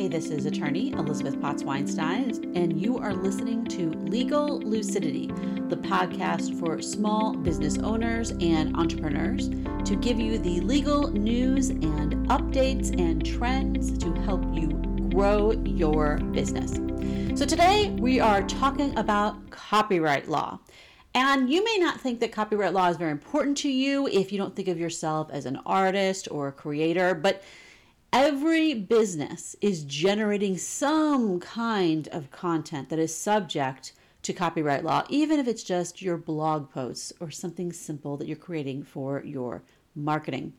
Hey, this is attorney Elizabeth Potts Weinstein, and you are listening to Legal Lucidity, the podcast for small business owners and entrepreneurs to give you the legal news and updates and trends to help you grow your business. So, today we are talking about copyright law. And you may not think that copyright law is very important to you if you don't think of yourself as an artist or a creator, but every business is generating some kind of content that is subject to copyright law, even if it's just your blog posts or something simple that you're creating for your marketing.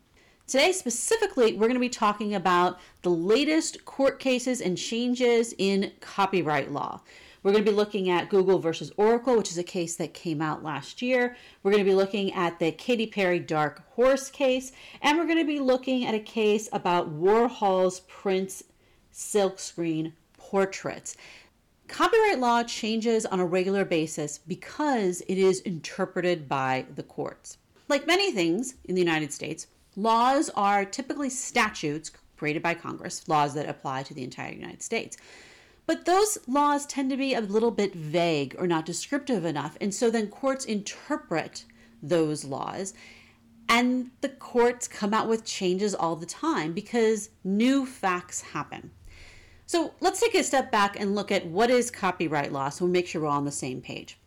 Today, specifically, we're going to be talking about the latest court cases and changes in copyright law. We're going to be looking at Google versus Oracle, which is a case that came out last year. We're going to be looking at the Katy Perry Dark Horse case, and we're going to be looking at a case about Warhol's Prince silkscreen portraits. Copyright law changes on a regular basis because it is interpreted by the courts. Like many things in the United States, laws are typically statutes created by Congress, laws that apply to the entire United States. But those laws tend to be a little bit vague or not descriptive enough. And so then courts interpret those laws. And the courts come out with changes all the time because new facts happen. So let's take a step back and look at what is copyright law so we make sure we're all on the same page.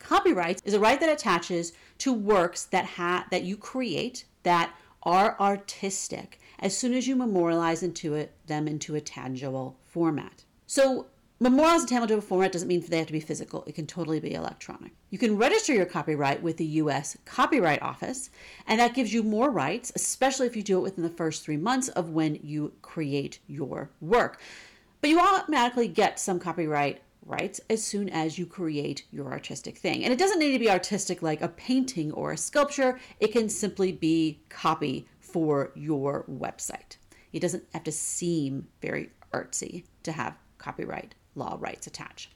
Copyright is a right that attaches to works that ha- that you create that are artistic as soon as you memorialize into it, them into a tangible format. So memorials in tangible format doesn't mean they have to be physical. It can totally be electronic. You can register your copyright with the U.S. Copyright Office, and that gives you more rights, especially if you do it within the first three months of when you create your work. But you automatically get some copyright rights as soon as you create your artistic thing. And it doesn't need to be artistic like a painting or a sculpture, it can simply be copy for your website. It doesn't have to seem very artsy to have copyright law rights attach.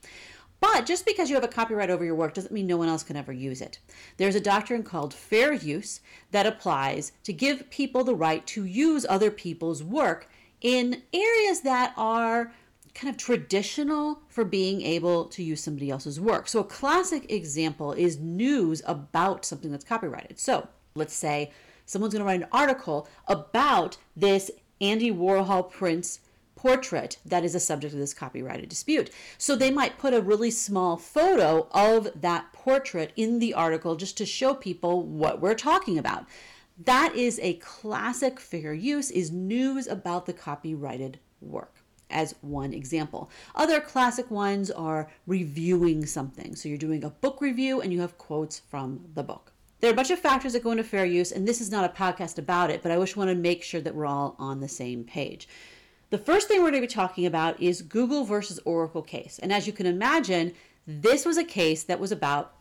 But just because you have a copyright over your work doesn't mean no one else can ever use it. There's a doctrine called fair use that applies to give people the right to use other people's work in areas that are kind of traditional for being able to use somebody else's work. So, a classic example is news about something that's copyrighted. So, let's say someone's going to write an article about this Andy Warhol Prince portrait that is a subject of this copyrighted dispute. So they might put a really small photo of that portrait in the article just to show people what we're talking about. That is a classic fair use is news about the copyrighted work as one example. Other classic ones are reviewing something. So you're doing a book review and you have quotes from the book. There are a bunch of factors that go into fair use, and this is not a podcast about it, but I just want to make sure that we're all on the same page. The first thing we're going to be talking about is Google versus Oracle case. And as you can imagine, this was a case that was about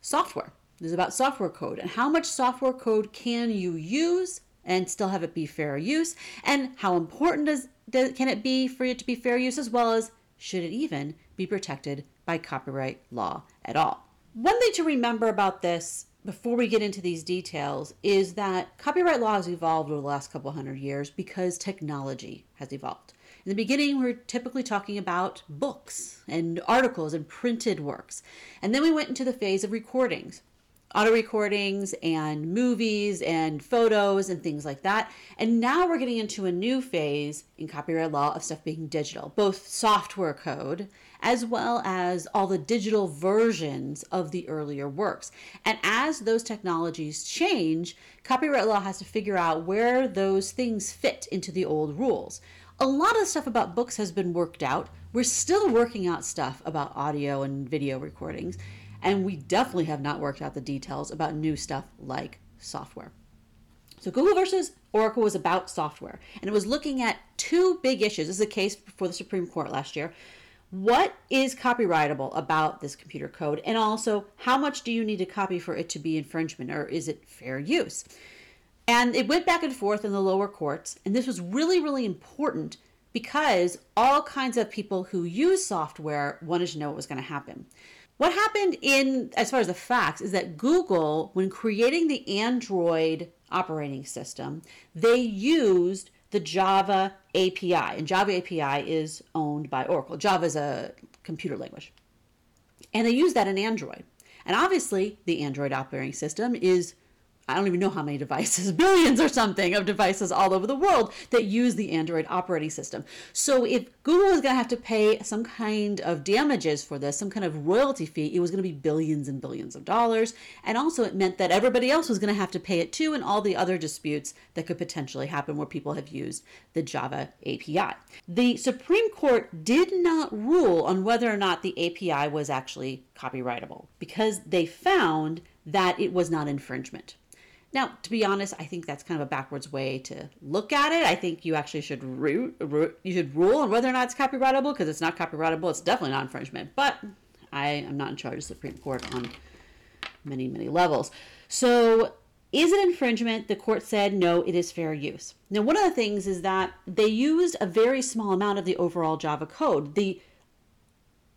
software. It was about software code and how much software code can you use and still have it be fair use and how important does, does can it be for it to be fair use as well as should it even be protected by copyright law at all. One thing to remember about this before we get into these details is that copyright law has evolved over the last couple hundred years because technology has evolved. In the beginning, we are typically talking about books and articles and printed works. And then we went into the phase of recordings auto recordings and movies and photos and things like that. And now we're getting into a new phase in copyright law of stuff being digital, both software code as well as all the digital versions of the earlier works. And as those technologies change, copyright law has to figure out where those things fit into the old rules. A lot of stuff about books has been worked out. We're still working out stuff about audio and video recordings. And we definitely have not worked out the details about new stuff like software. So Google versus Oracle was about software, and it was looking at two big issues. This is a case before the Supreme Court last year. What is copyrightable about this computer code? And also, how much do you need to copy for it to be infringement, or is it fair use? And it went back and forth in the lower courts, and this was really, really important because all kinds of people who use software wanted to know what was going to happen. What happened in, as far as the facts, is that Google, when creating the Android operating system, they used the Java API. And Java API is owned by Oracle. Java is a computer language. And they use that in Android. And obviously, the Android operating system is I don't even know how many devices, billions or something of devices all over the world that use the Android operating system. So if Google was going to have to pay some kind of damages for this, some kind of royalty fee, it was going to be billions and billions of dollars. And also it meant that everybody else was going to have to pay it too and all the other disputes that could potentially happen where people have used the Java API. The Supreme Court did not rule on whether or not the API was actually copyrightable because they found that it was not infringement. Now, to be honest, I think that's kind of a backwards way to look at it. I think you actually should root, you should rule on whether or not it's copyrightable because it's not copyrightable. It's definitely not infringement. But I am not in charge of the Supreme Court on many many levels. So, is it infringement? The court said no, it is fair use. Now, one of the things is that they used a very small amount of the overall Java code. The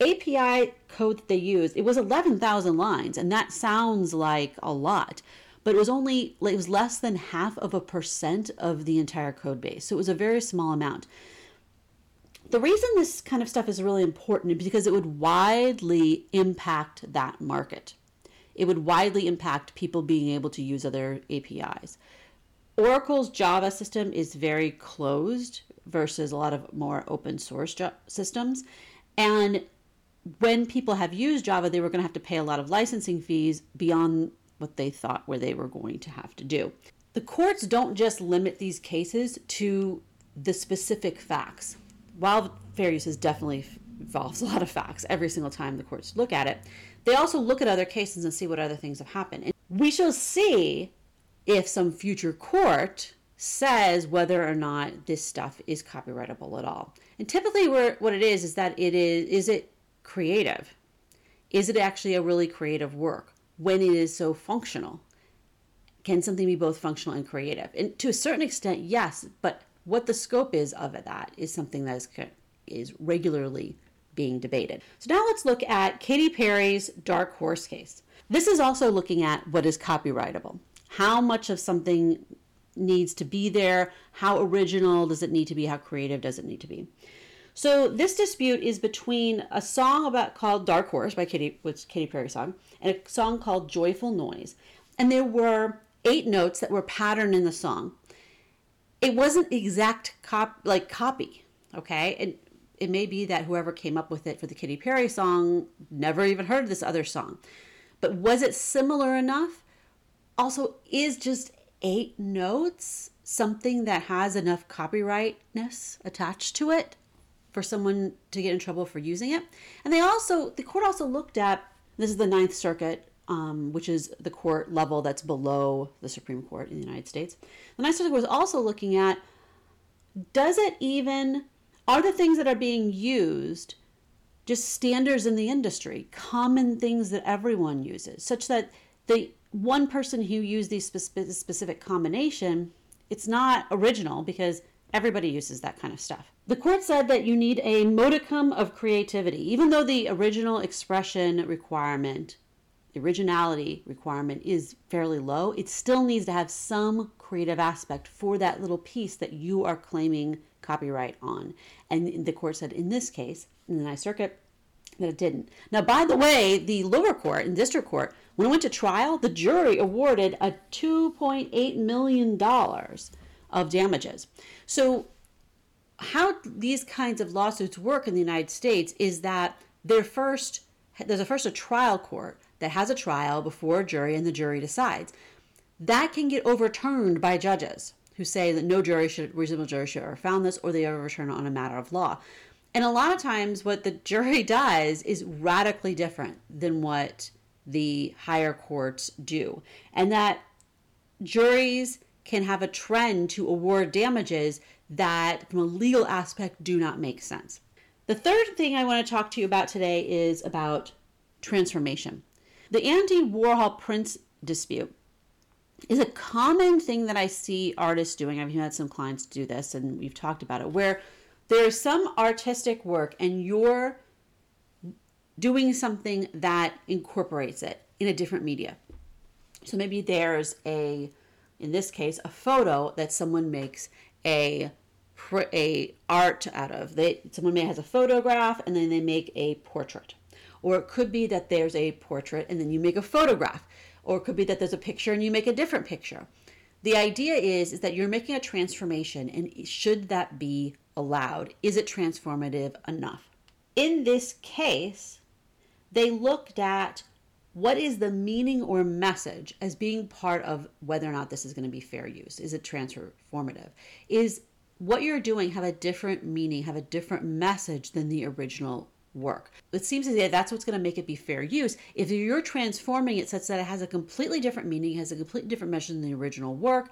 API code that they used, it was 11,000 lines, and that sounds like a lot but it was only it was less than half of a percent of the entire code base. So it was a very small amount. The reason this kind of stuff is really important is because it would widely impact that market. It would widely impact people being able to use other APIs. Oracle's Java system is very closed versus a lot of more open source systems. And when people have used Java, they were going to have to pay a lot of licensing fees beyond what they thought where they were going to have to do. The courts don't just limit these cases to the specific facts. While fair use is definitely involves a lot of facts every single time the courts look at it, they also look at other cases and see what other things have happened. And we shall see if some future court says whether or not this stuff is copyrightable at all. And typically what it is is that it is is it creative? Is it actually a really creative work? When it is so functional? Can something be both functional and creative? And to a certain extent, yes, but what the scope is of that is something that is, is regularly being debated. So now let's look at Katy Perry's Dark Horse case. This is also looking at what is copyrightable. How much of something needs to be there? How original does it need to be? How creative does it need to be? So this dispute is between a song about called Dark Horse by Katy, which Katy Perry song, and a song called Joyful Noise. And there were eight notes that were patterned in the song. It wasn't exact cop like copy, okay? And it may be that whoever came up with it for the Katy Perry song never even heard this other song. But was it similar enough? Also, is just eight notes something that has enough copyrightness attached to it? For someone to get in trouble for using it. And they also, the court also looked at this is the Ninth Circuit, um, which is the court level that's below the Supreme Court in the United States. The Ninth Circuit was also looking at does it even, are the things that are being used just standards in the industry, common things that everyone uses, such that the one person who used these specific combination, it's not original because everybody uses that kind of stuff. The court said that you need a modicum of creativity. Even though the original expression requirement, the originality requirement is fairly low, it still needs to have some creative aspect for that little piece that you are claiming copyright on. And the court said in this case, in the Ninth Circuit, that it didn't. Now, by the way, the lower court and district court, when it went to trial, the jury awarded a $2.8 million of damages. So how these kinds of lawsuits work in the United States is that they're first there's a first a trial court that has a trial before a jury and the jury decides. That can get overturned by judges who say that no jury should reasonable jury should have found this or they overturn it on a matter of law. And a lot of times what the jury does is radically different than what the higher courts do. And that juries can have a trend to award damages that, from a legal aspect, do not make sense. The third thing I want to talk to you about today is about transformation. The Andy Warhol Prince dispute is a common thing that I see artists doing. I've had some clients do this, and we've talked about it, where there's some artistic work and you're doing something that incorporates it in a different media. So maybe there's a, in this case, a photo that someone makes a a art out of. They someone may has a photograph and then they make a portrait. Or it could be that there's a portrait and then you make a photograph. Or it could be that there's a picture and you make a different picture. The idea is, is that you're making a transformation and should that be allowed? Is it transformative enough? In this case, they looked at what is the meaning or message as being part of whether or not this is going to be fair use? Is it transformative? Is what you're doing have a different meaning, have a different message than the original work. It seems as if that's what's going to make it be fair use. If you're transforming it such that it has a completely different meaning, has a completely different message than the original work,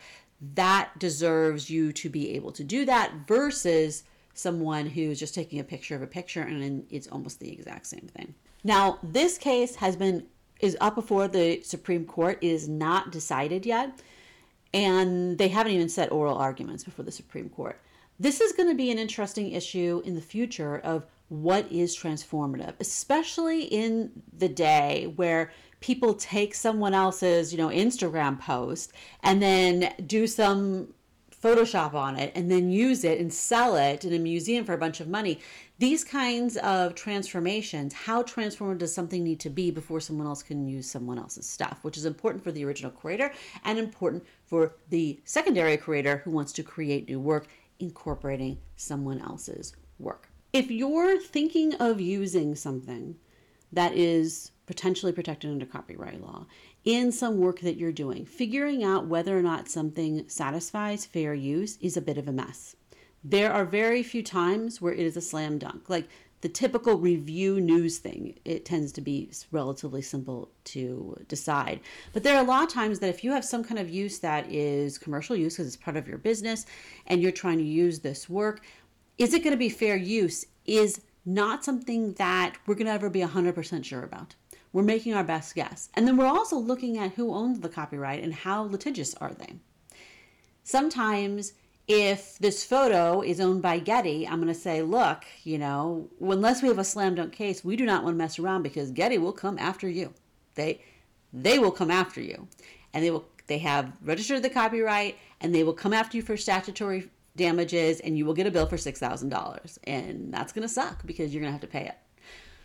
that deserves you to be able to do that versus someone who's just taking a picture of a picture and it's almost the exact same thing. Now, this case has been is up before the Supreme Court. It is not decided yet and they haven't even set oral arguments before the Supreme Court. This is going to be an interesting issue in the future of what is transformative, especially in the day where people take someone else's, you know, Instagram post and then do some Photoshop on it and then use it and sell it in a museum for a bunch of money. These kinds of transformations, how transformative does something need to be before someone else can use someone else's stuff, which is important for the original creator and important for the secondary creator who wants to create new work incorporating someone else's work. If you're thinking of using something that is potentially protected under copyright law in some work that you're doing, figuring out whether or not something satisfies fair use is a bit of a mess. There are very few times where it is a slam dunk. Like the typical review news thing, it tends to be relatively simple to decide. But there are a lot of times that if you have some kind of use that is commercial use because it's part of your business and you're trying to use this work, is it going to be fair use? Is not something that we're going to ever be 100% sure about. We're making our best guess. And then we're also looking at who owns the copyright and how litigious are they. Sometimes if this photo is owned by Getty, I'm going to say, look, you know, unless we have a slam dunk case, we do not want to mess around because Getty will come after you. They they will come after you. And they will they have registered the copyright and they will come after you for statutory damages and you will get a bill for $6,000 and that's going to suck because you're going to have to pay it.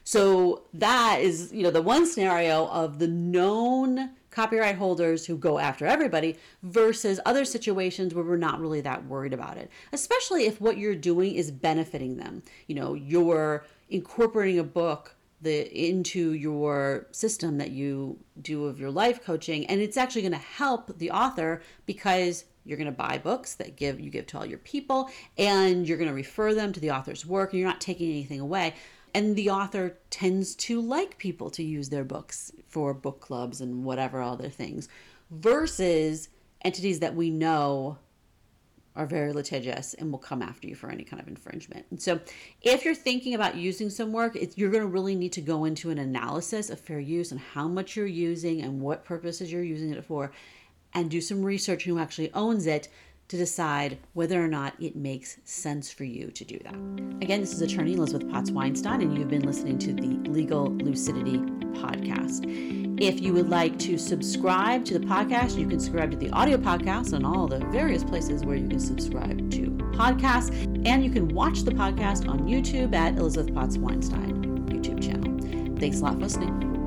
So that is, you know, the one scenario of the known copyright holders who go after everybody versus other situations where we're not really that worried about it, especially if what you're doing is benefiting them. You know, you're incorporating a book the into your system that you do of your life coaching and it's actually going to help the author because you're going to buy books that give you give to all your people and you're going to refer them to the author's work and you're not taking anything away and the author tends to like people to use their books for book clubs and whatever other things versus entities that we know are very litigious and will come after you for any kind of infringement. And so, if you're thinking about using some work, you're going to really need to go into an analysis of fair use and how much you're using and what purposes you're using it for, and do some research who actually owns it to decide whether or not it makes sense for you to do that. Again, this is attorney Elizabeth Potts Weinstein, and you've been listening to the Legal Lucidity podcast. If you would like to subscribe to the podcast, you can subscribe to the audio podcast on all the various places where you can subscribe to podcasts. And you can watch the podcast on YouTube at Elizabeth Potts Weinstein YouTube channel. Thanks a lot for listening.